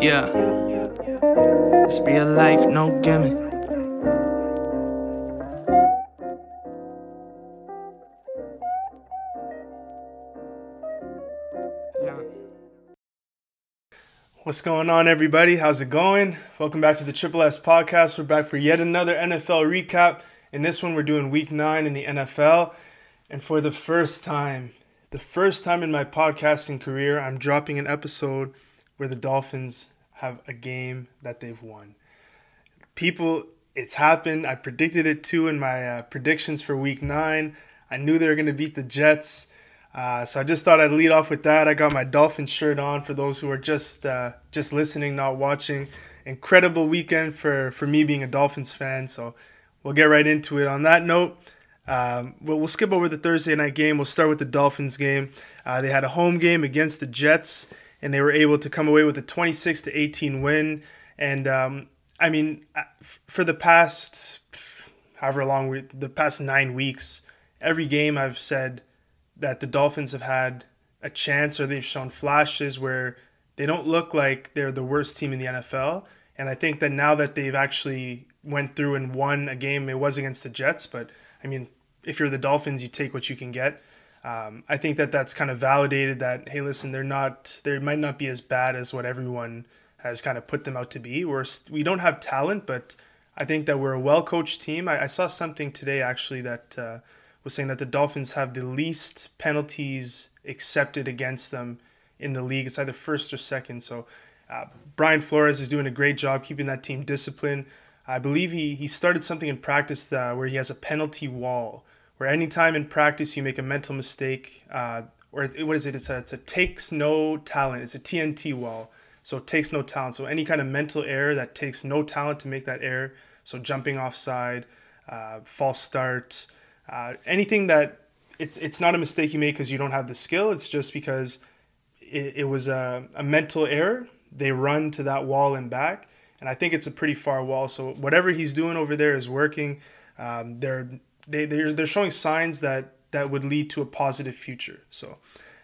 Yeah. It's real life, no gimmick. Yeah. What's going on, everybody? How's it going? Welcome back to the Triple S podcast. We're back for yet another NFL recap. In this one, we're doing week nine in the NFL. And for the first time, the first time in my podcasting career, I'm dropping an episode where the Dolphins have a game that they've won. People, it's happened. I predicted it too in my uh, predictions for week nine. I knew they were going to beat the Jets. Uh, so I just thought I'd lead off with that. I got my Dolphin shirt on for those who are just uh, just listening, not watching. Incredible weekend for for me being a Dolphins fan. So we'll get right into it. On that note, um, we'll, we'll skip over the Thursday night game. We'll start with the Dolphins game. Uh, they had a home game against the Jets, and they were able to come away with a 26 to 18 win. And um, I mean, for the past however long we, the past nine weeks, every game I've said that the Dolphins have had a chance or they've shown flashes where they don't look like they're the worst team in the NFL. And I think that now that they've actually went through and won a game, it was against the Jets, but I mean, if you're the Dolphins, you take what you can get. Um, I think that that's kind of validated that hey, listen, they're not, they might not be as bad as what everyone has kind of put them out to be. We're we don't have talent, but I think that we're a well coached team. I, I, saw something today actually that uh, was saying that the Dolphins have the least penalties accepted against them in the league. It's either first or second. So uh, Brian Flores is doing a great job keeping that team disciplined. I believe he he started something in practice uh, where he has a penalty wall, where anytime in practice you make a mental mistake, uh, or what is it? It's a it's a takes no talent. It's a TNT wall. So it takes no talent. So any kind of mental error that takes no talent to make that error. So jumping offside, uh, false start, uh, anything that it's it's not a mistake you make because you don't have the skill. It's just because it, it was a, a mental error. They run to that wall and back, and I think it's a pretty far wall. So whatever he's doing over there is working. Um, they're they, they're they're showing signs that that would lead to a positive future. So.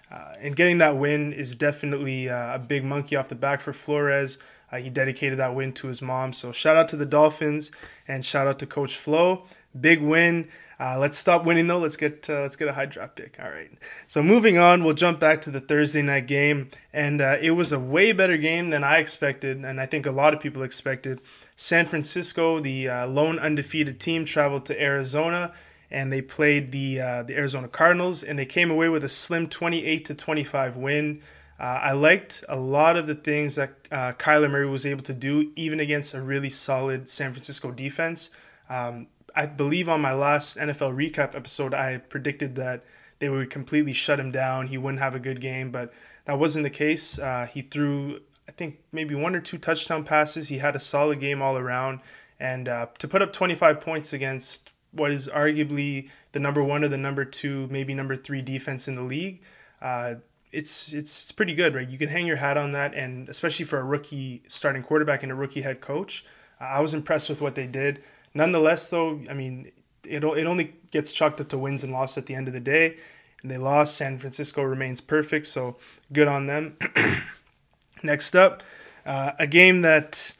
Uh, and getting that win is definitely uh, a big monkey off the back for Flores. Uh, he dedicated that win to his mom. So shout out to the Dolphins and shout out to Coach Flo. Big win. Uh, let's stop winning though. Let's get uh, let's get a high draft pick. All right. So moving on, we'll jump back to the Thursday night game, and uh, it was a way better game than I expected, and I think a lot of people expected. San Francisco, the uh, lone undefeated team, traveled to Arizona, and they played the uh, the Arizona Cardinals, and they came away with a slim 28 to 25 win. Uh, I liked a lot of the things that uh, Kyler Murray was able to do, even against a really solid San Francisco defense. Um, I believe on my last NFL recap episode, I predicted that they would completely shut him down. He wouldn't have a good game, but that wasn't the case. Uh, he threw, I think, maybe one or two touchdown passes. He had a solid game all around. And uh, to put up 25 points against what is arguably the number one or the number two, maybe number three defense in the league, uh, it's, it's pretty good, right? You can hang your hat on that, and especially for a rookie starting quarterback and a rookie head coach, I was impressed with what they did. Nonetheless, though, I mean, it, it only gets chalked up to wins and losses at the end of the day. And they lost. San Francisco remains perfect, so good on them. Next up, uh, a game that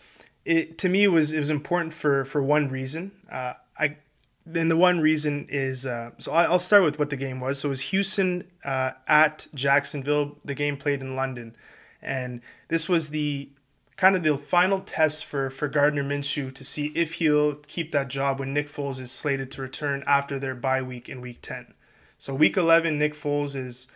it, to me was it was important for for one reason. Uh, I then the one reason is uh, so I'll start with what the game was. So it was Houston uh, at Jacksonville. The game played in London, and this was the kind of the final test for, for Gardner Minshew to see if he'll keep that job when Nick Foles is slated to return after their bye week in week 10. So week 11, Nick Foles is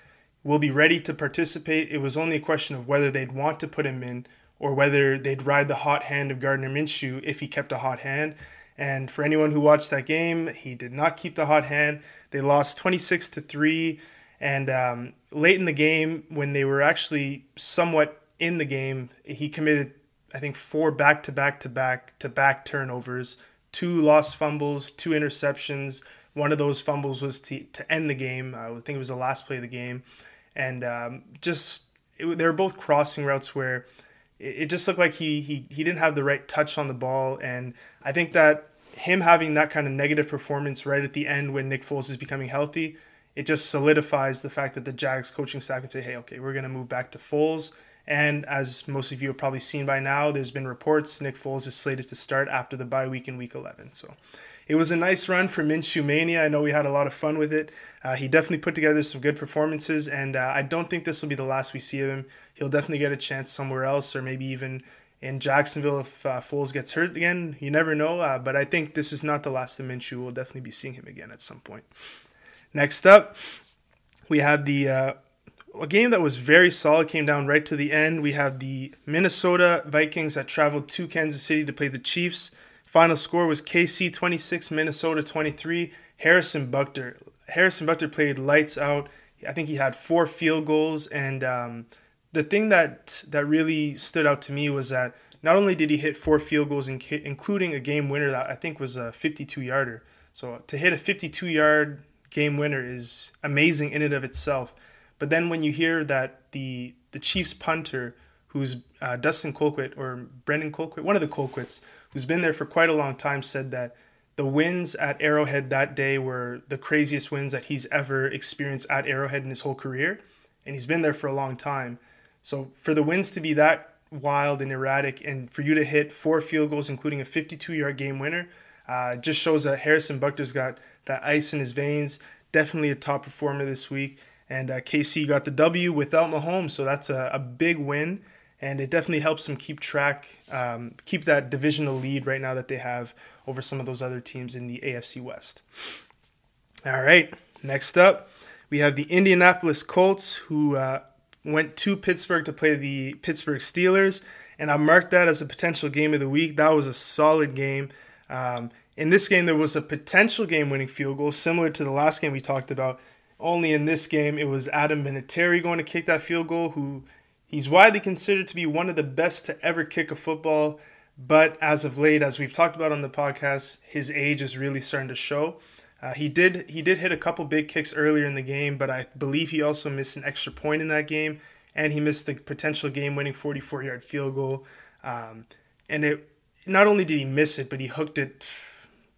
will be ready to participate. It was only a question of whether they'd want to put him in or whether they'd ride the hot hand of Gardner Minshew if he kept a hot hand. And for anyone who watched that game, he did not keep the hot hand. They lost 26 to 3. And um, late in the game, when they were actually somewhat in the game, he committed, I think, four back to back to back to back turnovers, two lost fumbles, two interceptions. One of those fumbles was to, to end the game. I think it was the last play of the game. And um, just, it, they were both crossing routes where it, it just looked like he, he, he didn't have the right touch on the ball. And I think that him having that kind of negative performance right at the end when Nick Foles is becoming healthy, it just solidifies the fact that the Jags coaching staff could say, hey, okay, we're going to move back to Foles And as most of you have probably seen by now, there's been reports Nick Foles is slated to start after the bye week in week 11. So it was a nice run for Minshew Mania. I know we had a lot of fun with it. Uh, he definitely put together some good performances, and uh, I don't think this will be the last we see of him. He'll definitely get a chance somewhere else, or maybe even in Jacksonville if uh, Foles gets hurt again. You never know, uh, but I think this is not the last of Minshew. We'll definitely be seeing him again at some point. Next up, we have the uh, a game that was very solid came down right to the end. We have the Minnesota Vikings that traveled to Kansas City to play the Chiefs. Final score was KC 26, Minnesota 23. Harrison Butker. Harrison Butker played lights out. I think he had four field goals, and um, the thing that that really stood out to me was that not only did he hit four field goals, including a game winner that I think was a 52 yarder. So to hit a 52 yard game winner is amazing in and of itself. But then when you hear that the the Chiefs punter, who's uh, Dustin Colquitt or Brendan Colquitt, one of the Colquitts, who's been there for quite a long time, said that the wins at Arrowhead that day were the craziest wins that he's ever experienced at Arrowhead in his whole career, and he's been there for a long time. So for the wins to be that wild and erratic, and for you to hit four field goals, including a 52-yard game winner, uh, just shows that Harrison Butker's got that ice in his veins. Definitely a top performer this week. And uh, KC got the W without Mahomes, so that's a, a big win. And it definitely helps them keep track, um, keep that divisional lead right now that they have over some of those other teams in the AFC West. All right, next up, we have the Indianapolis Colts who uh, went to Pittsburgh to play the Pittsburgh Steelers. And I marked that as a potential game of the week. That was a solid game. Um, in this game, there was a potential game winning field goal, similar to the last game we talked about. Only in this game, it was Adam Vinatieri going to kick that field goal, who he's widely considered to be one of the best to ever kick a football. But as of late, as we've talked about on the podcast, his age is really starting to show. Uh, he did he did hit a couple big kicks earlier in the game, but I believe he also missed an extra point in that game, and he missed the potential game-winning 44-yard field goal. Um, and it not only did he miss it, but he hooked it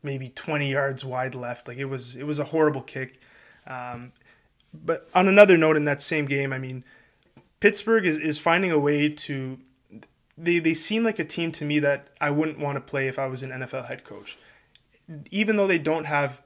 maybe 20 yards wide left. Like it was it was a horrible kick. Um, but on another note, in that same game, I mean, Pittsburgh is, is finding a way to. They, they seem like a team to me that I wouldn't want to play if I was an NFL head coach. Even though they don't have,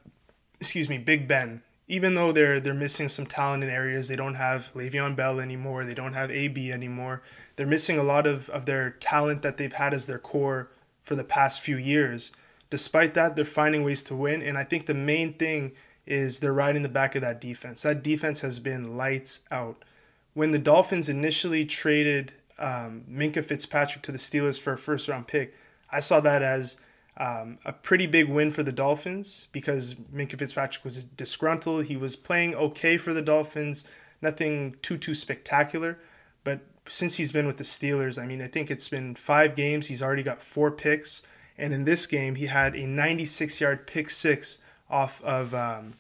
excuse me, Big Ben, even though they're they're missing some talent in areas, they don't have Le'Veon Bell anymore, they don't have AB anymore. They're missing a lot of, of their talent that they've had as their core for the past few years. Despite that, they're finding ways to win, and I think the main thing is they're riding the back of that defense. That defense has been lights out. When the Dolphins initially traded um, Minkah Fitzpatrick to the Steelers for a first round pick, I saw that as um, a pretty big win for the Dolphins because Minkah Fitzpatrick was disgruntled. He was playing okay for the Dolphins, nothing too too spectacular. But since he's been with the Steelers, I mean, I think it's been five games. He's already got four picks, and in this game, he had a 96 yard pick six off of um,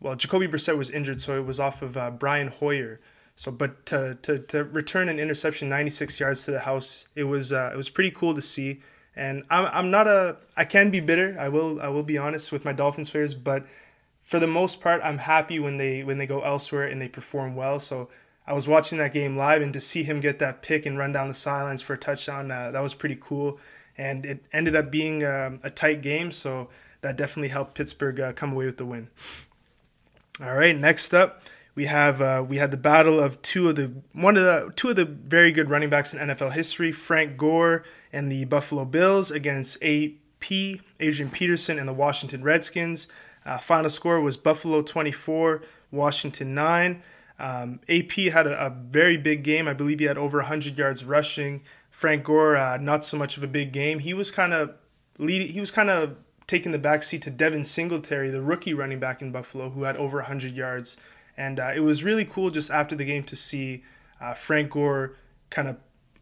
well, Jacoby Brissett was injured, so it was off of uh, Brian Hoyer. So, but to, to, to return an interception 96 yards to the house, it was uh, it was pretty cool to see. And I'm, I'm not a I can be bitter. I will I will be honest with my Dolphins players, but for the most part, I'm happy when they when they go elsewhere and they perform well. So I was watching that game live, and to see him get that pick and run down the sidelines for a touchdown, uh, that was pretty cool. And it ended up being um, a tight game, so that definitely helped Pittsburgh uh, come away with the win. All right, next up we have uh, we had the battle of two of the one of the two of the very good running backs in NFL history, Frank Gore and the Buffalo Bills against AP Adrian Peterson and the Washington Redskins. Uh, final score was Buffalo 24, Washington 9. Um, AP had a, a, very big game. I believe he had over 100 yards rushing. Frank Gore, uh, not so much of a big game. He was kind of leading. He was kind of taking the backseat to Devin Singletary, the rookie running back in Buffalo, who had over 100 yards. And uh, it was really cool just after the game to see uh, Frank Gore kind of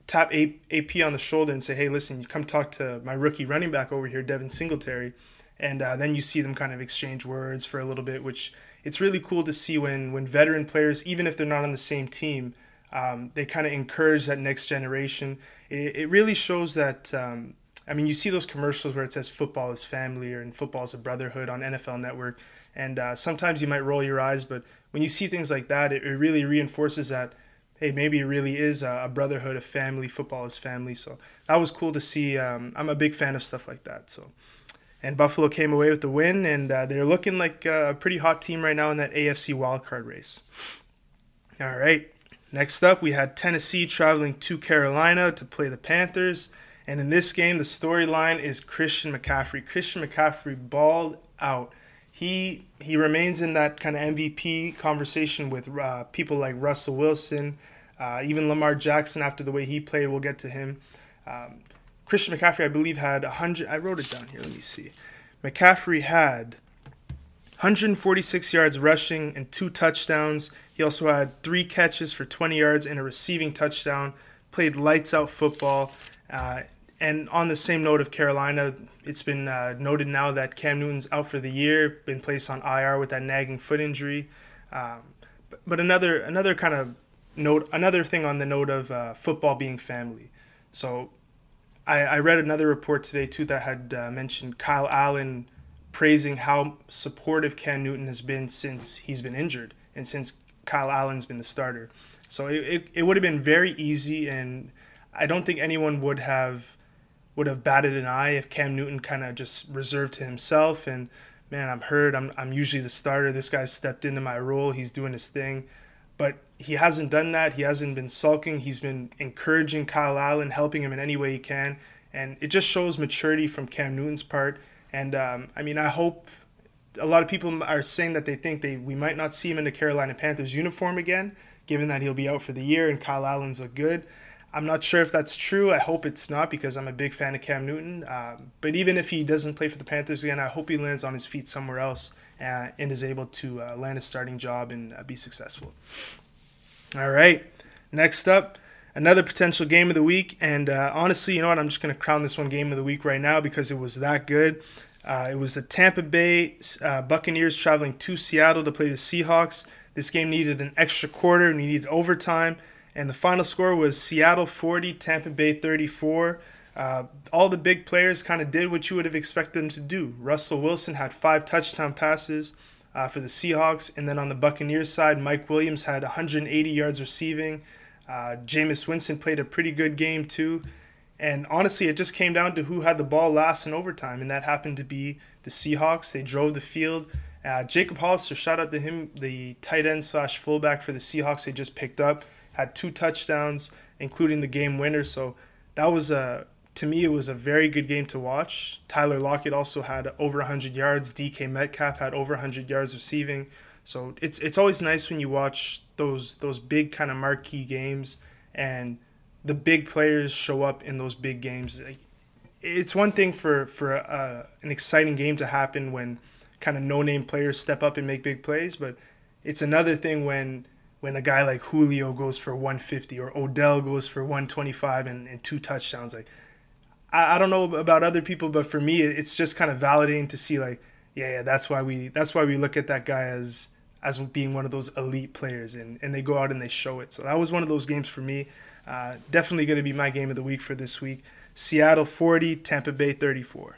tap AP on the shoulder and say, hey, listen, you come talk to my rookie running back over here, Devin Singletary. And uh, then you see them kind of exchange words for a little bit, which it's really cool to see when, when veteran players, even if they're not on the same team, um, they kind of encourage that next generation. It, it really shows that um, I mean, you see those commercials where it says football is family or and football is a brotherhood on NFL Network, and uh, sometimes you might roll your eyes, but when you see things like that, it, it really reinforces that hey, maybe it really is a, brotherhood, a family. Football is family. So that was cool to see. Um, I'm a big fan of stuff like that. So, and Buffalo came away with the win, and uh, they're looking like a pretty hot team right now in that AFC wildcard race. All right. Next up, we had Tennessee traveling to Carolina to play the Panthers. And in this game, the storyline is Christian McCaffrey. Christian McCaffrey balled out. He he remains in that kind of MVP conversation with uh, people like Russell Wilson, uh, even Lamar Jackson. After the way he played, we'll get to him. Um, Christian McCaffrey, I believe, had 100. I wrote it down here. Let me see. McCaffrey had 146 yards rushing and two touchdowns. He also had three catches for 20 yards and a receiving touchdown. Played lights out football. Uh, and on the same note of Carolina, it's been uh, noted now that Cam Newton's out for the year, been placed on IR with that nagging foot injury. Um, but, another another kind of note, another thing on the note of uh, football being family. So I, I, read another report today too that had uh, mentioned Kyle Allen praising how supportive Cam Newton has been since he's been injured and since Kyle Allen's been the starter. So it, it, it would have been very easy, and I don't think anyone would have would have batted an eye if Cam Newton kind of just reserved to himself and man, I'm hurt. I'm I'm usually the starter. This guy's stepped into my role. He's doing his thing. But he hasn't done that. He hasn't been sulking. He's been encouraging Kyle Allen, helping him in any way he can. And it just shows maturity from Cam Newton's part. And um, I mean, I hope a lot of people are saying that they think they we might not see him in the Carolina Panthers uniform again, given that he'll be out for the year and Kyle Allen's look good. I'm not sure if that's true. I hope it's not because I'm a big fan of Cam Newton. Um, but even if he doesn't play for the Panthers again, I hope he lands on his feet somewhere else uh, and is able to uh, land a starting job and uh, be successful. All right. Next up, another potential game of the week. And uh, honestly, you know what? I'm just going to crown this one game of the week right now because it was that good. Uh, it was the Tampa Bay Buccaneers traveling to Seattle to play the Seahawks. This game needed an extra quarter and needed overtime. And the final score was Seattle 40, Tampa Bay 34. Uh, all the big players kind of did what you would have expected them to do. Russell Wilson had five touchdown passes uh, for the Seahawks. And then on the Buccaneers side, Mike Williams had 180 yards receiving. Uh, Jameis Winston played a pretty good game, too. And honestly, it just came down to who had the ball last in overtime, and that happened to be the Seahawks. They drove the field. Uh, Jacob Hollister, shout out to him, the tight end slash fullback for the Seahawks they just picked up had two touchdowns, including the game winner. So that was a to me it was a very good game to watch. Tyler Lockett also had over 100 yards. DK Metcalf had over 100 yards receiving. So it's it's always nice when you watch those those big kind of marquee games and the big players show up in those big games. It's one thing for for a, an exciting game to happen when kind of no name players step up and make big plays, but it's another thing when when a guy like Julio goes for 150 or Odell goes for 125 and, and two touchdowns. Like, I, I don't know about other people, but for me, it's just kind of validating to see like, yeah, yeah, that's why we that's why we look at that guy as as being one of those elite players, and and they go out and they show it. So that was one of those games for me. Uh, definitely going to be my game of the week for this week. Seattle 40, Tampa Bay 34.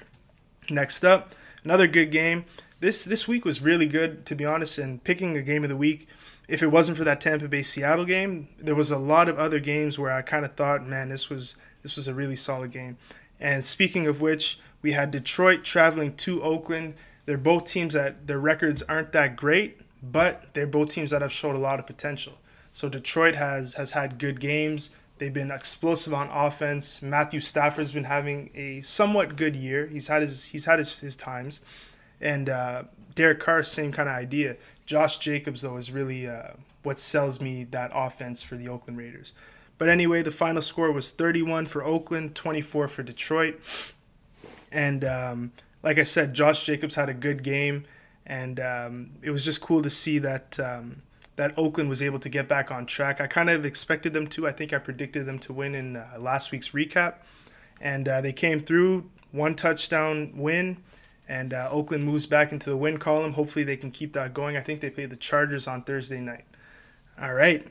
Next up, another good game. This this week was really good to be honest, and picking a game of the week if it wasn't for that Tampa Bay Seattle game, there was a lot of other games where I kind of thought, man, this was this was a really solid game. And speaking of which, we had Detroit traveling to Oakland. They're both teams that their records aren't that great, but they're both teams that have showed a lot of potential. So Detroit has has had good games. They've been explosive on offense. Matthew Stafford's been having a somewhat good year. He's had his he's had his, his times, and uh, Derek Carr, same kind of idea. Josh Jacobs, though, is really uh, what sells me that offense for the Oakland Raiders. But anyway, the final score was 31 for Oakland, 24 for Detroit. And um, like I said, Josh Jacobs had a good game, and um, it was just cool to see that um, that Oakland was able to get back on track. I kind of expected them to. I think I predicted them to win in uh, last week's recap, and uh, they came through. One touchdown win, and uh, Oakland moves back into the win column. Hopefully, they can keep that going. I think they play the Chargers on Thursday night. All right.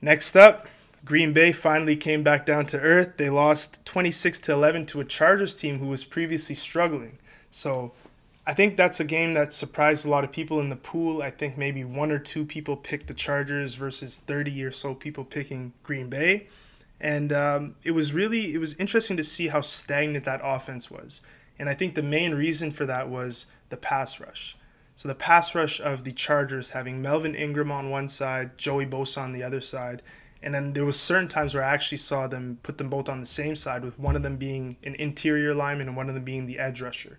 Next up, Green Bay finally came back down to earth. They lost 26 to 11 to a Chargers team who was previously struggling. So, I think that's a game that surprised a lot of people in the pool. I think maybe one or two people picked the Chargers versus 30 or so people picking Green Bay. And um, it was really it was interesting to see how stagnant that offense was. And I think the main reason for that was the pass rush. So the pass rush of the Chargers having Melvin Ingram on one side, Joey Bosa on the other side, and then there was certain times where I actually saw them put them both on the same side, with one of them being an interior lineman and one of them being the edge rusher.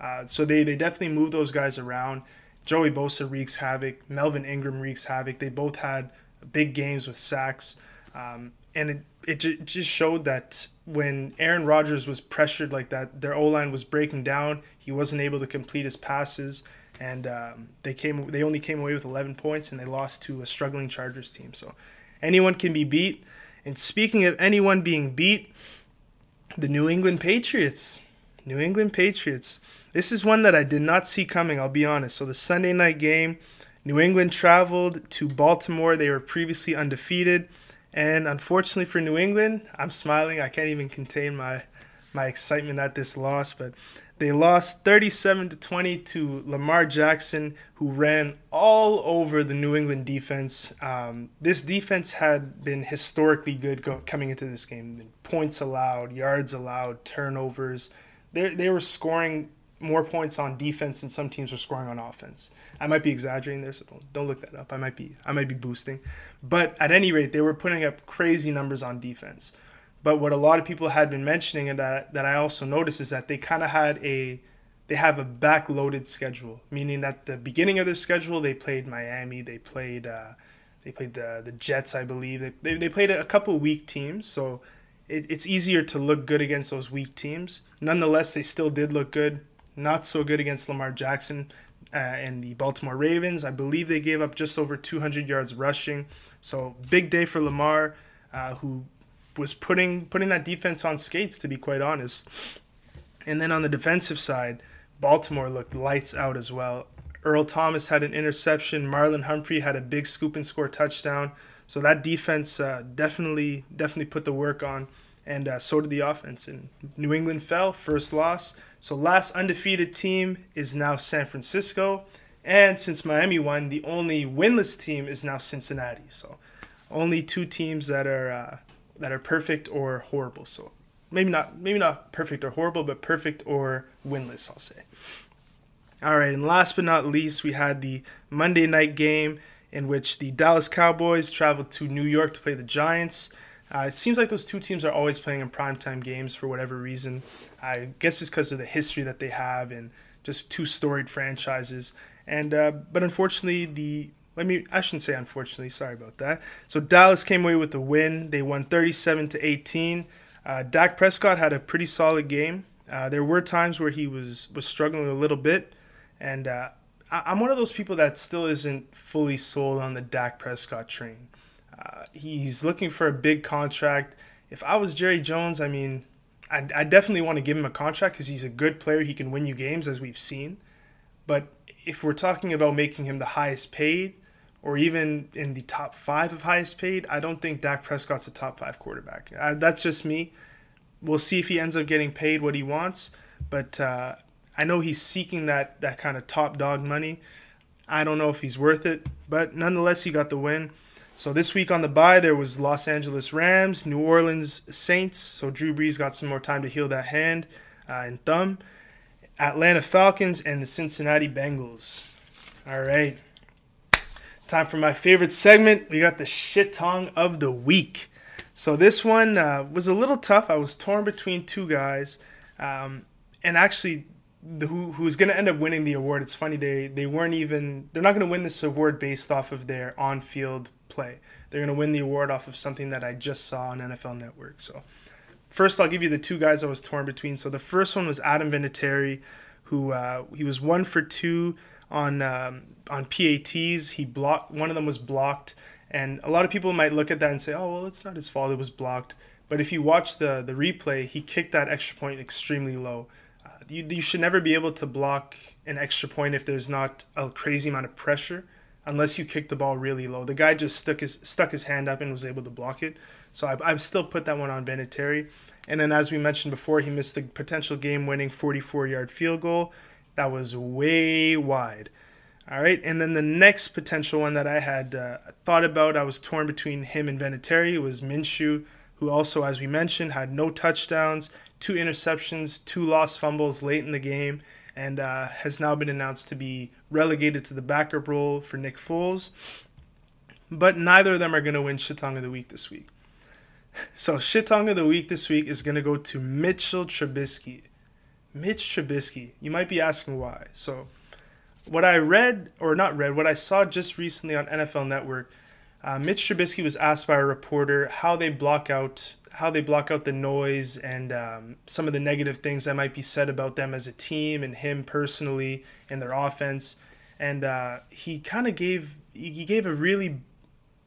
Uh, so they they definitely move those guys around. Joey Bosa wreaks havoc. Melvin Ingram wreaks havoc. They both had big games with sacks, um, and it it just showed that when Aaron Rodgers was pressured like that, their O line was breaking down. He wasn't able to complete his passes, and um, they came they only came away with 11 points, and they lost to a struggling Chargers team. So anyone can be beat. And speaking of anyone being beat, the New England Patriots. New England Patriots. This is one that I did not see coming, I'll be honest. So the Sunday night game, New England traveled to Baltimore. They were previously undefeated. And unfortunately for New England, I'm smiling. I can't even contain my my excitement at this loss, but they lost 37 to 20 to Lamar Jackson, who ran all over the New England defense. Um, this defense had been historically good go- coming into this game. Points allowed, yards allowed, turnovers. They they were scoring more points on defense than some teams were scoring on offense. I might be exaggerating there, so don't, don't look that up. I might be I might be boosting, but at any rate, they were putting up crazy numbers on defense. But what a lot of people had been mentioning, and that that I also noticed, is that they kind of had a they have a backloaded schedule, meaning that the beginning of their schedule they played Miami, they played uh, they played the the Jets, I believe. They they, they played a couple weak teams, so it, it's easier to look good against those weak teams. Nonetheless, they still did look good not so good against Lamar Jackson uh, and the Baltimore Ravens. I believe they gave up just over 200 yards rushing. So big day for Lamar, uh, who was putting putting that defense on skates, to be quite honest. And then on the defensive side, Baltimore looked lights out as well. Earl Thomas had an interception. Marlon Humphrey had a big scoop and score touchdown. So that defense uh, definitely definitely put the work on, and uh, so did the offense. And New England fell, first loss. So last undefeated team is now San Francisco, and since Miami won, the only winless team is now Cincinnati. So only two teams that are uh, that are perfect or horrible. So maybe not maybe not perfect or horrible, but perfect or winless. I'll say. All right, and last but not least, we had the Monday night game in which the Dallas Cowboys traveled to New York to play the Giants. Uh, it seems like those two teams are always playing in primetime games for whatever reason. I guess it's because of the history that they have and just two storied franchises. And uh, but unfortunately, the let me I shouldn't say unfortunately. Sorry about that. So Dallas came away with the win. They won 37 to 18. Uh, Dak Prescott had a pretty solid game. Uh, there were times where he was was struggling a little bit, and uh, I, I'm one of those people that still isn't fully sold on the Dak Prescott train. Uh, he's looking for a big contract. If I was Jerry Jones, I mean, I, I definitely want to give him a contract because he's a good player. He can win you games, as we've seen. But if we're talking about making him the highest paid, or even in the top five of highest paid, I don't think Dak Prescott's a top five quarterback. Uh, that's just me. We'll see if he ends up getting paid what he wants, but uh, I know he's seeking that that kind of top dog money. I don't know if he's worth it, but nonetheless, he got the win. So this week on the bye, there was Los Angeles Rams, New Orleans Saints. So Drew Brees got some more time to heal that hand uh, and thumb. Atlanta Falcons and the Cincinnati Bengals. All right. Time for my favorite segment. We got the shit tongue of the week. So this one uh, was a little tough. I was torn between two guys. Um, and actually, the, who who's going to end up winning the award? It's funny they they weren't even they're not going to win this award based off of their on field play. They're going to win the award off of something that I just saw on NFL Network. So first, I'll give you the two guys I was torn between. So the first one was Adam Vinatieri, who uh, he was one for two on um, on PATs. He blocked one of them was blocked, and a lot of people might look at that and say, "Oh, well, it's not his fault. It was blocked." But if you watch the the replay, he kicked that extra point extremely low you, you should never be able to block an extra point if there's not a crazy amount of pressure unless you kick the ball really low. The guy just stuck his stuck his hand up and was able to block it. So I've, I've still put that one on Vinatieri. And then as we mentioned before, he missed the potential game-winning 44-yard field goal. that was way wide. All right, and then the next potential one that I had uh, thought about, I was torn between him and Vinatieri, was Minshew, who also, as we mentioned, had no touchdowns, two interceptions, two lost fumbles late in the game, and uh, has now been announced to be relegated to the backup role for Nick Foles. But neither of them are going to win Shitong of the Week this week. So, Shitong of the Week this week is going to go to Mitchell Trubisky. Mitch Trubisky. You might be asking why. So, what I read, or not read, what I saw just recently on NFL Network, uh, Mitch Trubisky was asked by a reporter how they block out how they block out the noise and um, some of the negative things that might be said about them as a team and him personally and their offense. And uh, he kind of gave he gave a really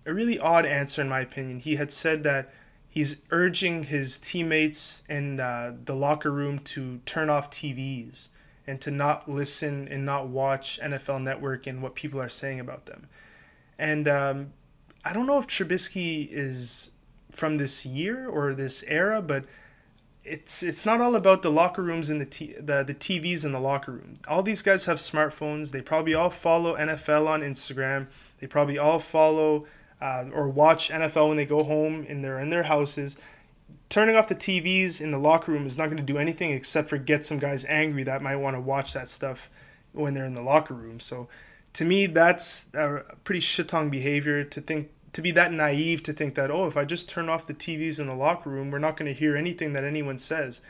a really odd answer in my opinion. He had said that he's urging his teammates in uh, the locker room to turn off TVs and to not listen and not watch NFL Network and what people are saying about them. And um, I don't know if Trubisky is from this year or this era, but it's it's not all about the locker rooms and the t- the the TVs in the locker room. All these guys have smartphones. They probably all follow NFL on Instagram. They probably all follow uh, or watch NFL when they go home and they're in their houses turning off the TVs in the locker room is not going to do anything except for get some guys angry that might want to watch that stuff when they're in the locker room. So to me, that's a pretty shitong behavior to think to be that naive to think that oh, if I just turn off the TVs in the locker room, we're not going to hear anything that anyone says.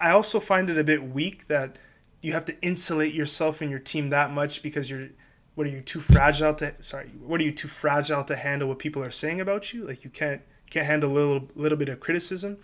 I also find it a bit weak that you have to insulate yourself and your team that much because you're what are you too fragile to sorry what are you too fragile to handle what people are saying about you like you can't can't handle a little little bit of criticism.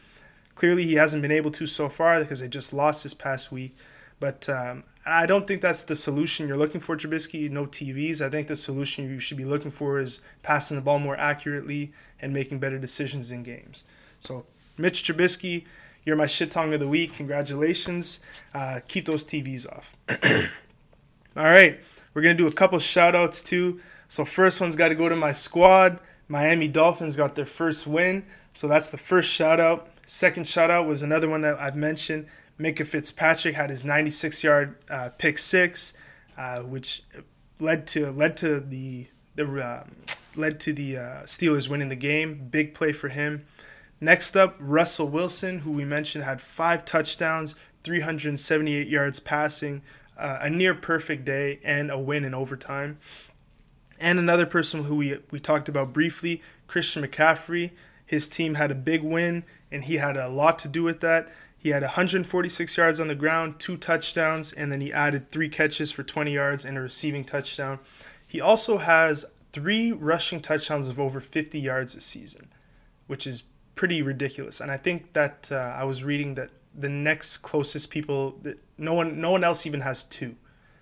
Clearly, he hasn't been able to so far because they just lost this past week. But um, I don't think that's the solution you're looking for, Trubisky. No TVs. I think the solution you should be looking for is passing the ball more accurately and making better decisions in games. So, Mitch Trubisky, you're my shit tongue of the week. Congratulations. Uh, keep those TVs off. All right, we're gonna do a couple shout outs too. So first one's got to go to my squad. Miami Dolphins got their first win. So that's the first shout out. Second shout out was another one that I've mentioned. Minkah Fitzpatrick had his 96 yard uh, pick six, uh, which led to led to the the um, led to the uh, Steelers winning the game. Big play for him. Next up, Russell Wilson, who we mentioned had five touchdowns, 378 yards passing, uh, a near perfect day, and a win in overtime. And another person who we, we talked about briefly, Christian McCaffrey. His team had a big win, and he had a lot to do with that. He had 146 yards on the ground, two touchdowns, and then he added three catches for 20 yards and a receiving touchdown. He also has three rushing touchdowns of over 50 yards this season, which is pretty ridiculous. And I think that uh, I was reading that the next closest people, that no one, no one else even has two.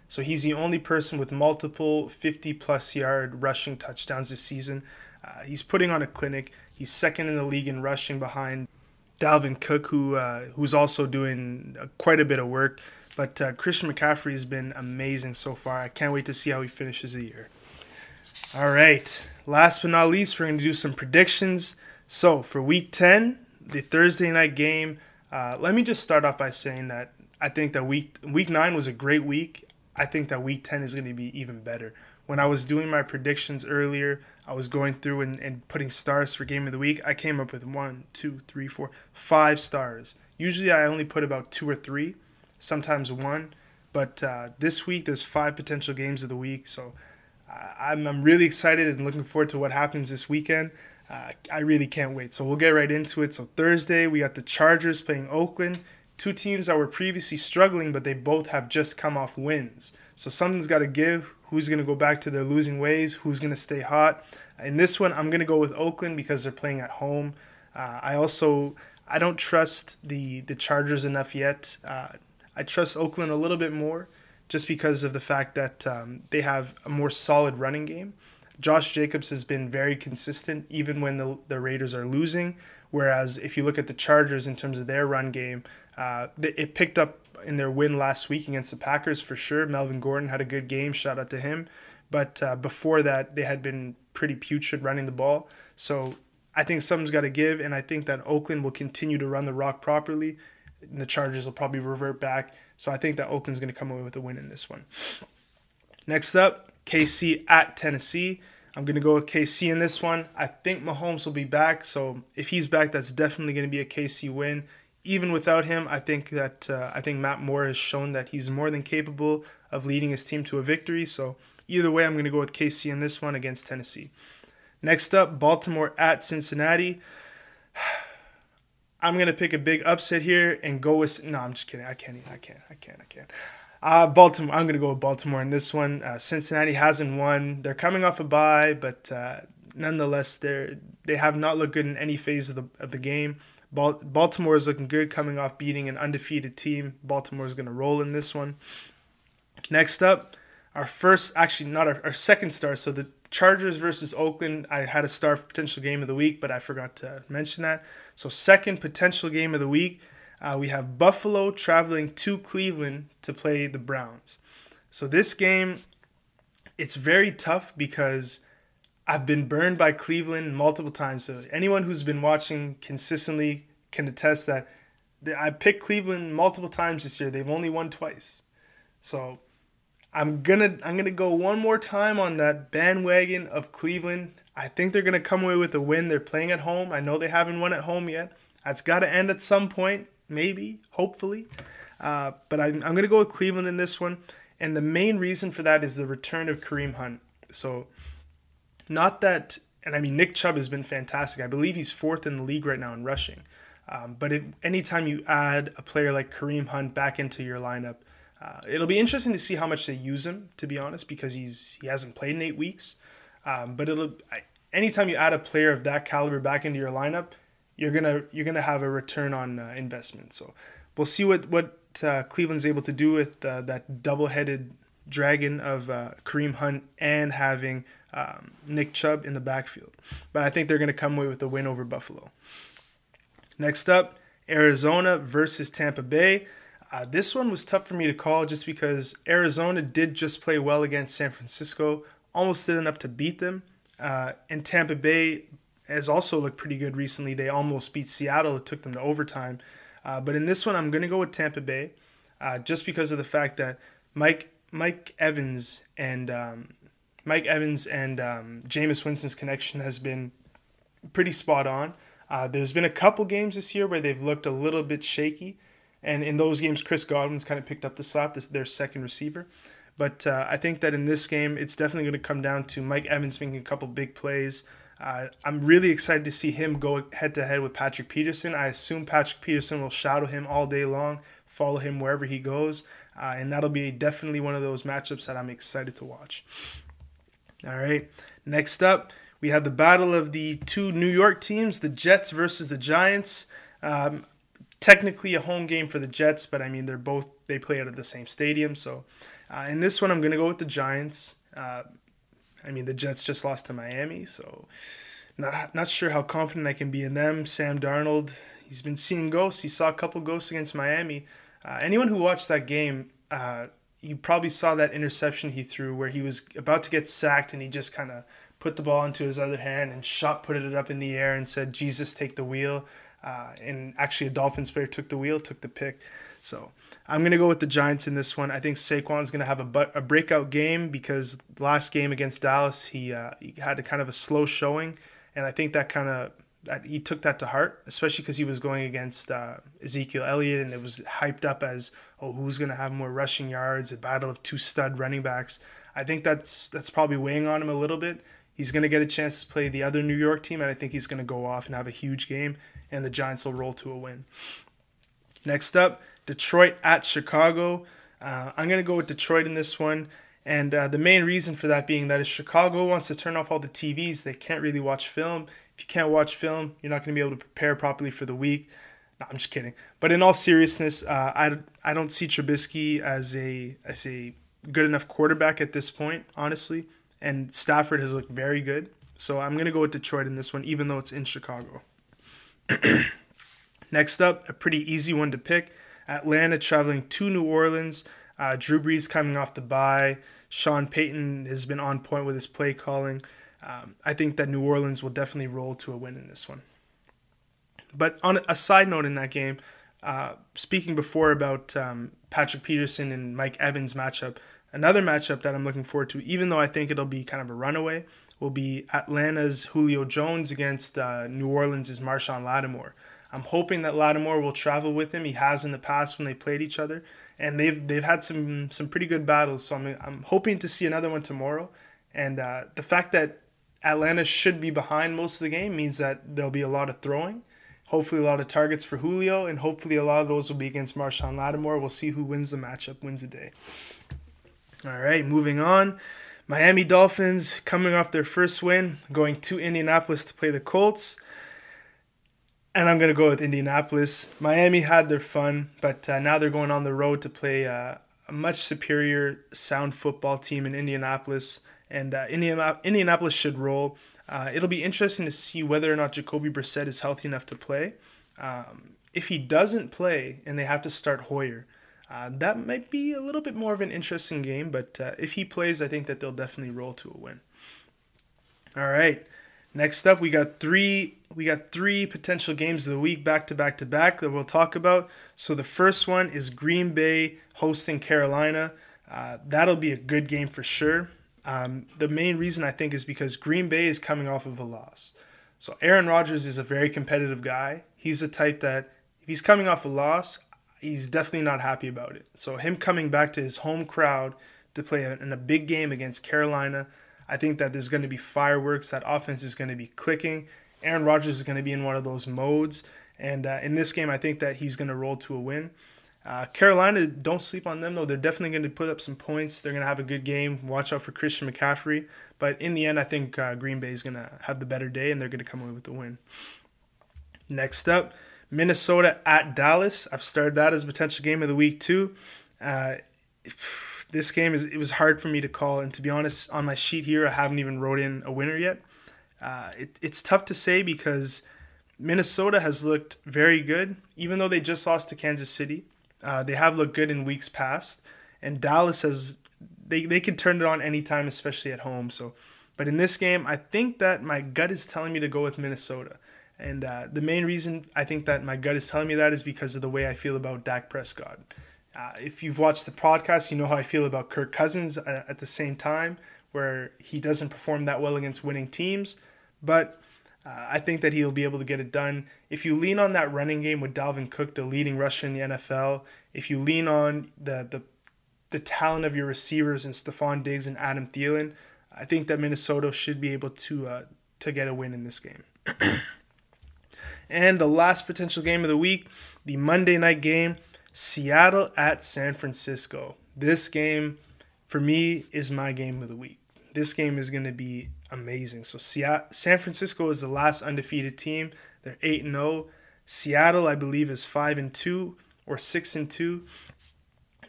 So he's the only person with multiple 50 plus yard rushing touchdowns this season. Uh, he's putting on a clinic. He's second in the league in rushing behind Dalvin Cook, who uh, who's also doing uh, quite a bit of work. But uh, Christian McCaffrey has been amazing so far. I can't wait to see how he finishes the year. All right. Last but not least, we're going to do some predictions. So for week 10, the Thursday night game, uh, let me just start off by saying that I think that week week nine was a great week. I think that week 10 is going to be even better. When I was doing my predictions earlier, I was going through and, and putting stars for game of the week. I came up with one, two, three, four, five stars. Usually I only put about two or three, sometimes one. But uh, this week there's five potential games of the week. So uh, I'm, I'm really excited and looking forward to what happens this weekend. Uh, I really can't wait. So we'll get right into it. So Thursday, we got the Chargers playing Oakland two teams that were previously struggling, but they both have just come off wins. So something's got to give. Who's going to go back to their losing ways? Who's going to stay hot? In this one, I'm going to go with Oakland because they're playing at home. Uh, I also I don't trust the the Chargers enough yet. Uh, I trust Oakland a little bit more, just because of the fact that um, they have a more solid running game. Josh Jacobs has been very consistent even when the, the Raiders are losing. Whereas if you look at the Chargers in terms of their run game, uh, it picked up in their win last week against the Packers for sure. Melvin Gordon had a good game. Shout out to him. But uh, before that, they had been pretty putrid running the ball. So I think something's got to give, and I think that Oakland will continue to run the rock properly. And the Chargers will probably revert back. So I think that Oakland's going to come away with a win in this one. Next up, KC at Tennessee. I'm going to go with KC in this one. I think Mahomes will be back. So if he's back, that's definitely going to be a KC win. Even without him, I think that uh, I think Matt Moore has shown that he's more than capable of leading his team to a victory. So either way, I'm going to go with KC in this one against Tennessee. Next up, Baltimore at Cincinnati. I'm gonna pick a big upset here and go with. No, I'm just kidding. I can't. I can't. I can't. I can't. Uh, Baltimore. I'm gonna go with Baltimore in this one. Uh, Cincinnati hasn't won. They're coming off a bye, but uh, nonetheless, they're they have not looked good in any phase of the of the game. Bal- Baltimore is looking good, coming off beating an undefeated team. Baltimore is gonna roll in this one. Next up, our first, actually not our, our second star. So the Chargers versus Oakland. I had a star potential game of the week, but I forgot to mention that. So, second potential game of the week, uh, we have Buffalo traveling to Cleveland to play the Browns. So, this game, it's very tough because I've been burned by Cleveland multiple times. So, anyone who's been watching consistently can attest that I picked Cleveland multiple times this year. They've only won twice. So, I'm gonna I'm gonna go one more time on that bandwagon of Cleveland. I think they're to come away with a win. They're playing at home. I know they haven't won at home yet. That's got to end at some point, maybe, hopefully. Uh, but I'm, I'm to go with Cleveland in this one. And the main reason for that is the return of Kareem Hunt. So, not that, and I mean, Nick Chubb has been fantastic. I believe he's fourth in the league right now in rushing. Um, but if, anytime you add a player like Kareem Hunt back into your lineup, uh, it'll be interesting to see how much they use him, to be honest, because he's he hasn't played in eight weeks. Um, but it'll anytime you add a player of that caliber back into your lineup, you're gonna you're gonna have a return on uh, investment. So we'll see what what uh, Cleveland's able to do with uh, that double-headed dragon of uh, Kareem Hunt and having um, Nick Chubb in the backfield. But I think they're gonna come away with a win over Buffalo. Next up, Arizona versus Tampa Bay. Uh, this one was tough for me to call just because Arizona did just play well against San Francisco almost did enough to beat them. Uh, and Tampa Bay has also looked pretty good recently. They almost beat Seattle. It took them to overtime. Uh, but in this one, I'm going to go with Tampa Bay, uh, just because of the fact that Mike Mike Evans and um, Mike Evans and um, Jameis Winston's connection has been pretty spot on. Uh, there's been a couple games this year where they've looked a little bit shaky, and in those games, Chris Godwin's kind of picked up the slack, this, their second receiver. But uh, I think that in this game, it's definitely going to come down to Mike Evans making a couple big plays. Uh, I'm really excited to see him go head to head with Patrick Peterson. I assume Patrick Peterson will shadow him all day long, follow him wherever he goes, uh, and that'll be definitely one of those matchups that I'm excited to watch. All right, next up, we have the battle of the two New York teams, the Jets versus the Giants. Um, technically a home game for the Jets, but I mean they're both they play out of the same stadium, so uh, in this one, I'm going to go with the Giants. Uh, I mean, the Jets just lost to Miami, so not not sure how confident I can be in them. Sam Darnold, he's been seeing ghosts. He saw a couple ghosts against Miami. Uh, anyone who watched that game, uh, you probably saw that interception he threw where he was about to get sacked and he just kind of put the ball into his other hand and shot put it up in the air and said, "Jesus, take the wheel." Uh, and actually, a Dolphins player took the wheel, took the pick. So I'm going to go with the Giants in this one. I think Saquon's going to have a, but, a breakout game because last game against Dallas, he, uh, he had a kind of a slow showing. And I think that kind of that he took that to heart, especially because he was going against uh, Ezekiel Elliott, and it was hyped up as, oh, who's going to have more rushing yards? A battle of two stud running backs. I think that's that's probably weighing on him a little bit. He's going to get a chance to play the other New York team, and I think he's going to go off and have a huge game, and the Giants will roll to a win. Next up, Detroit at Chicago. Uh, I'm going to go with Detroit in this one. And uh, the main reason for that being that if Chicago wants to turn off all the TVs, they can't really watch film. If you can't watch film, you're not going to be able to prepare properly for the week. No, I'm just kidding. But in all seriousness, uh, I, I don't see Trubisky as a as a good enough quarterback at this point, honestly. And Stafford has looked very good. So I'm going to go with Detroit in this one, even though it's in Chicago. Next up, a pretty easy one to pick. Atlanta traveling to New Orleans. Uh, Drew Brees coming off the bye. Sean Payton has been on point with his play calling. Um, I think that New Orleans will definitely roll to a win in this one. But on a side note in that game, uh, speaking before about um, Patrick Peterson and Mike Evans matchup, another matchup that I'm looking forward to, even though I think it'll be kind of a runaway, will be Atlanta's Julio Jones against uh, New Orleans' Marshon Lattimore. I'm hoping that Lattimore will travel with him. He has in the past when they played each other, and they've they've had some some pretty good battles. So I'm I'm hoping to see another one tomorrow. And uh, the fact that Atlanta should be behind most of the game means that there'll be a lot of throwing. Hopefully, a lot of targets for Julio, and hopefully, a lot of those will be against Marshon Lattimore. We'll see who wins the matchup, wins the day. All right, moving on. Miami Dolphins coming off their first win, going to Indianapolis to play the Colts. And I'm going to go with Indianapolis. Miami had their fun, but uh, now they're going on the road to play uh, a much superior sound football team in Indianapolis. And uh, Indianapolis should roll. Uh, it'll be interesting to see whether or not Jacoby Brissett is healthy enough to play. Um, if he doesn't play and they have to start Hoyer, uh, that might be a little bit more of an interesting game. But uh, if he plays, I think that they'll definitely roll to a win. All right. Next up, we got three we got three potential games of the week back to back to back that we'll talk about. So the first one is Green Bay hosting Carolina. Uh, that'll be a good game for sure. Um, the main reason I think is because Green Bay is coming off of a loss. So Aaron Rodgers is a very competitive guy. He's the type that if he's coming off a loss, he's definitely not happy about it. So him coming back to his home crowd to play in a big game against Carolina, I think that there's going to be fireworks. That offense is going to be clicking. Aaron Rodgers is going to be in one of those modes. And uh, in this game, I think that he's going to roll to a win. Uh, Carolina, don't sleep on them though. They're definitely going to put up some points. They're going to have a good game. Watch out for Christian McCaffrey. But in the end, I think uh, Green Bay is going to have the better day and they're going to come away with the win. Next up, Minnesota at Dallas. I've started that as potential game of the week too. Uh, this game is it was hard for me to call, and to be honest, on my sheet here, I haven't even wrote in a winner yet. Uh, it, it's tough to say because Minnesota has looked very good, even though they just lost to Kansas City. Uh, they have looked good in weeks past, and Dallas has they they can turn it on anytime, especially at home. So, but in this game, I think that my gut is telling me to go with Minnesota. And uh, the main reason I think that my gut is telling me that is because of the way I feel about Dak Prescott. Uh, if you've watched the podcast, you know how I feel about Kirk Cousins uh, at the same time, where he doesn't perform that well against winning teams. But uh, I think that he'll be able to get it done. If you lean on that running game with Dalvin Cook, the leading rusher in the NFL, if you lean on the the, the talent of your receivers and Stefon Diggs and Adam Thielen, I think that Minnesota should be able to uh, to get a win in this game. and the last potential game of the week, the Monday night game Seattle at San Francisco. This game, for me, is my game of the week. This game is going to be amazing. So Seattle, San Francisco is the last undefeated team. They're 8 and 0. Seattle, I believe, is 5 and 2 or 6 and 2.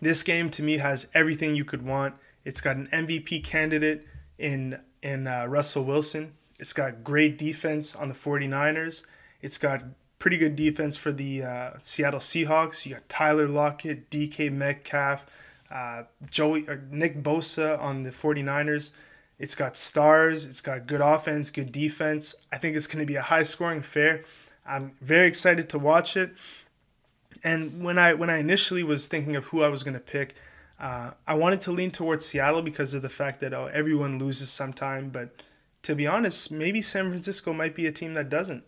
This game to me has everything you could want. It's got an MVP candidate in in uh, Russell Wilson. It's got great defense on the 49ers. It's got pretty good defense for the uh, Seattle Seahawks. You got Tyler Lockett, DK Metcalf, uh, Joey or Nick Bosa on the 49ers. It's got stars. It's got good offense, good defense. I think it's going to be a high scoring affair. I'm very excited to watch it. And when I when I initially was thinking of who I was going to pick, uh, I wanted to lean towards Seattle because of the fact that oh, everyone loses sometime. But to be honest, maybe San Francisco might be a team that doesn't.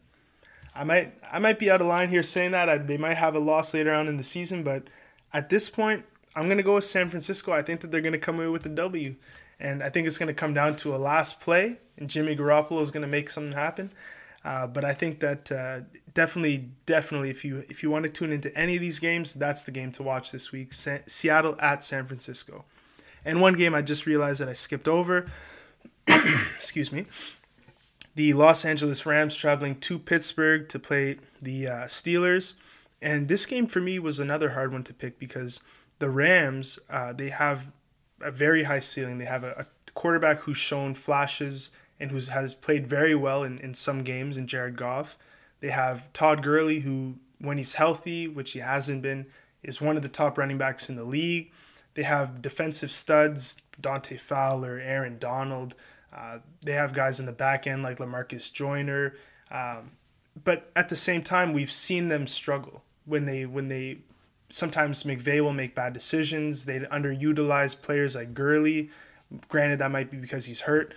I might I might be out of line here saying that I, they might have a loss later on in the season, but at this point, I'm gonna go with San Francisco. I think that they're gonna come away with the W, and I think it's gonna come down to a last play, and Jimmy Garoppolo is gonna make something happen. Uh, but I think that uh, definitely, definitely, if you if you want to tune into any of these games, that's the game to watch this week. Seattle at San Francisco, and one game I just realized that I skipped over. Excuse me the Los Angeles Rams traveling to Pittsburgh to play the uh, Steelers. And this game for me was another hard one to pick because the Rams, uh, they have a very high ceiling. They have a, a quarterback who's shown flashes and who has played very well in, in some games in Jared Goff. They have Todd Gurley, who, when he's healthy, which he hasn't been, is one of the top running backs in the league. They have defensive studs, Dante Fowler, Aaron Donald. Uh, they have guys in the back end like Lamarcus Joyner. Um, but at the same time, we've seen them struggle. when they when they sometimes McVay will make bad decisions. They underutilize players like Gurley. Granted, that might be because he's hurt,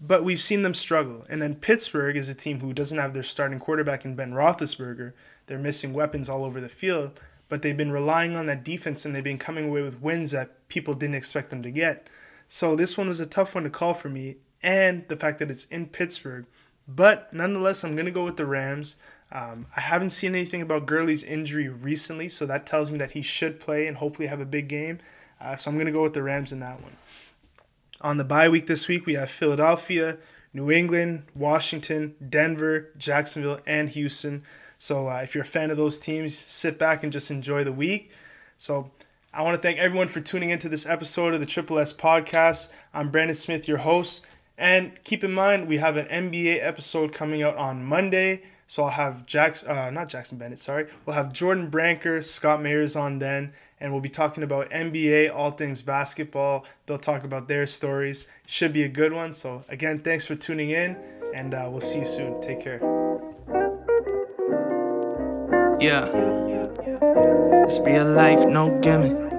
but we've seen them struggle. And then Pittsburgh is a team who doesn't have their starting quarterback in Ben Roethlisberger. They're missing weapons all over the field, but they've been relying on that defense and they've been coming away with wins that people didn't expect them to get. So this one was a tough one to call for me, and the fact that it's in Pittsburgh. But nonetheless, I'm going to go with the Rams. Um, I haven't seen anything about Gurley's injury recently, so that tells me that he should play and hopefully have a big game. Uh, so I'm going to go with the Rams in that one. On the bye week this week, we have Philadelphia, New England, Washington, Denver, Jacksonville, and Houston. So uh, if you're a fan of those teams, sit back and just enjoy the week. So I want to thank everyone for tuning into this episode of the Triple S podcast. I'm Brandon Smith, your host. And keep in mind, we have an NBA episode coming out on Monday. So I'll have Jackson, uh, not Jackson Bennett, sorry. We'll have Jordan Branker, Scott Mayers on then, and we'll be talking about NBA, all things basketball. They'll talk about their stories. Should be a good one. So again, thanks for tuning in, and uh, we'll see you soon. Take care. Yeah. It's real life, no gimmick.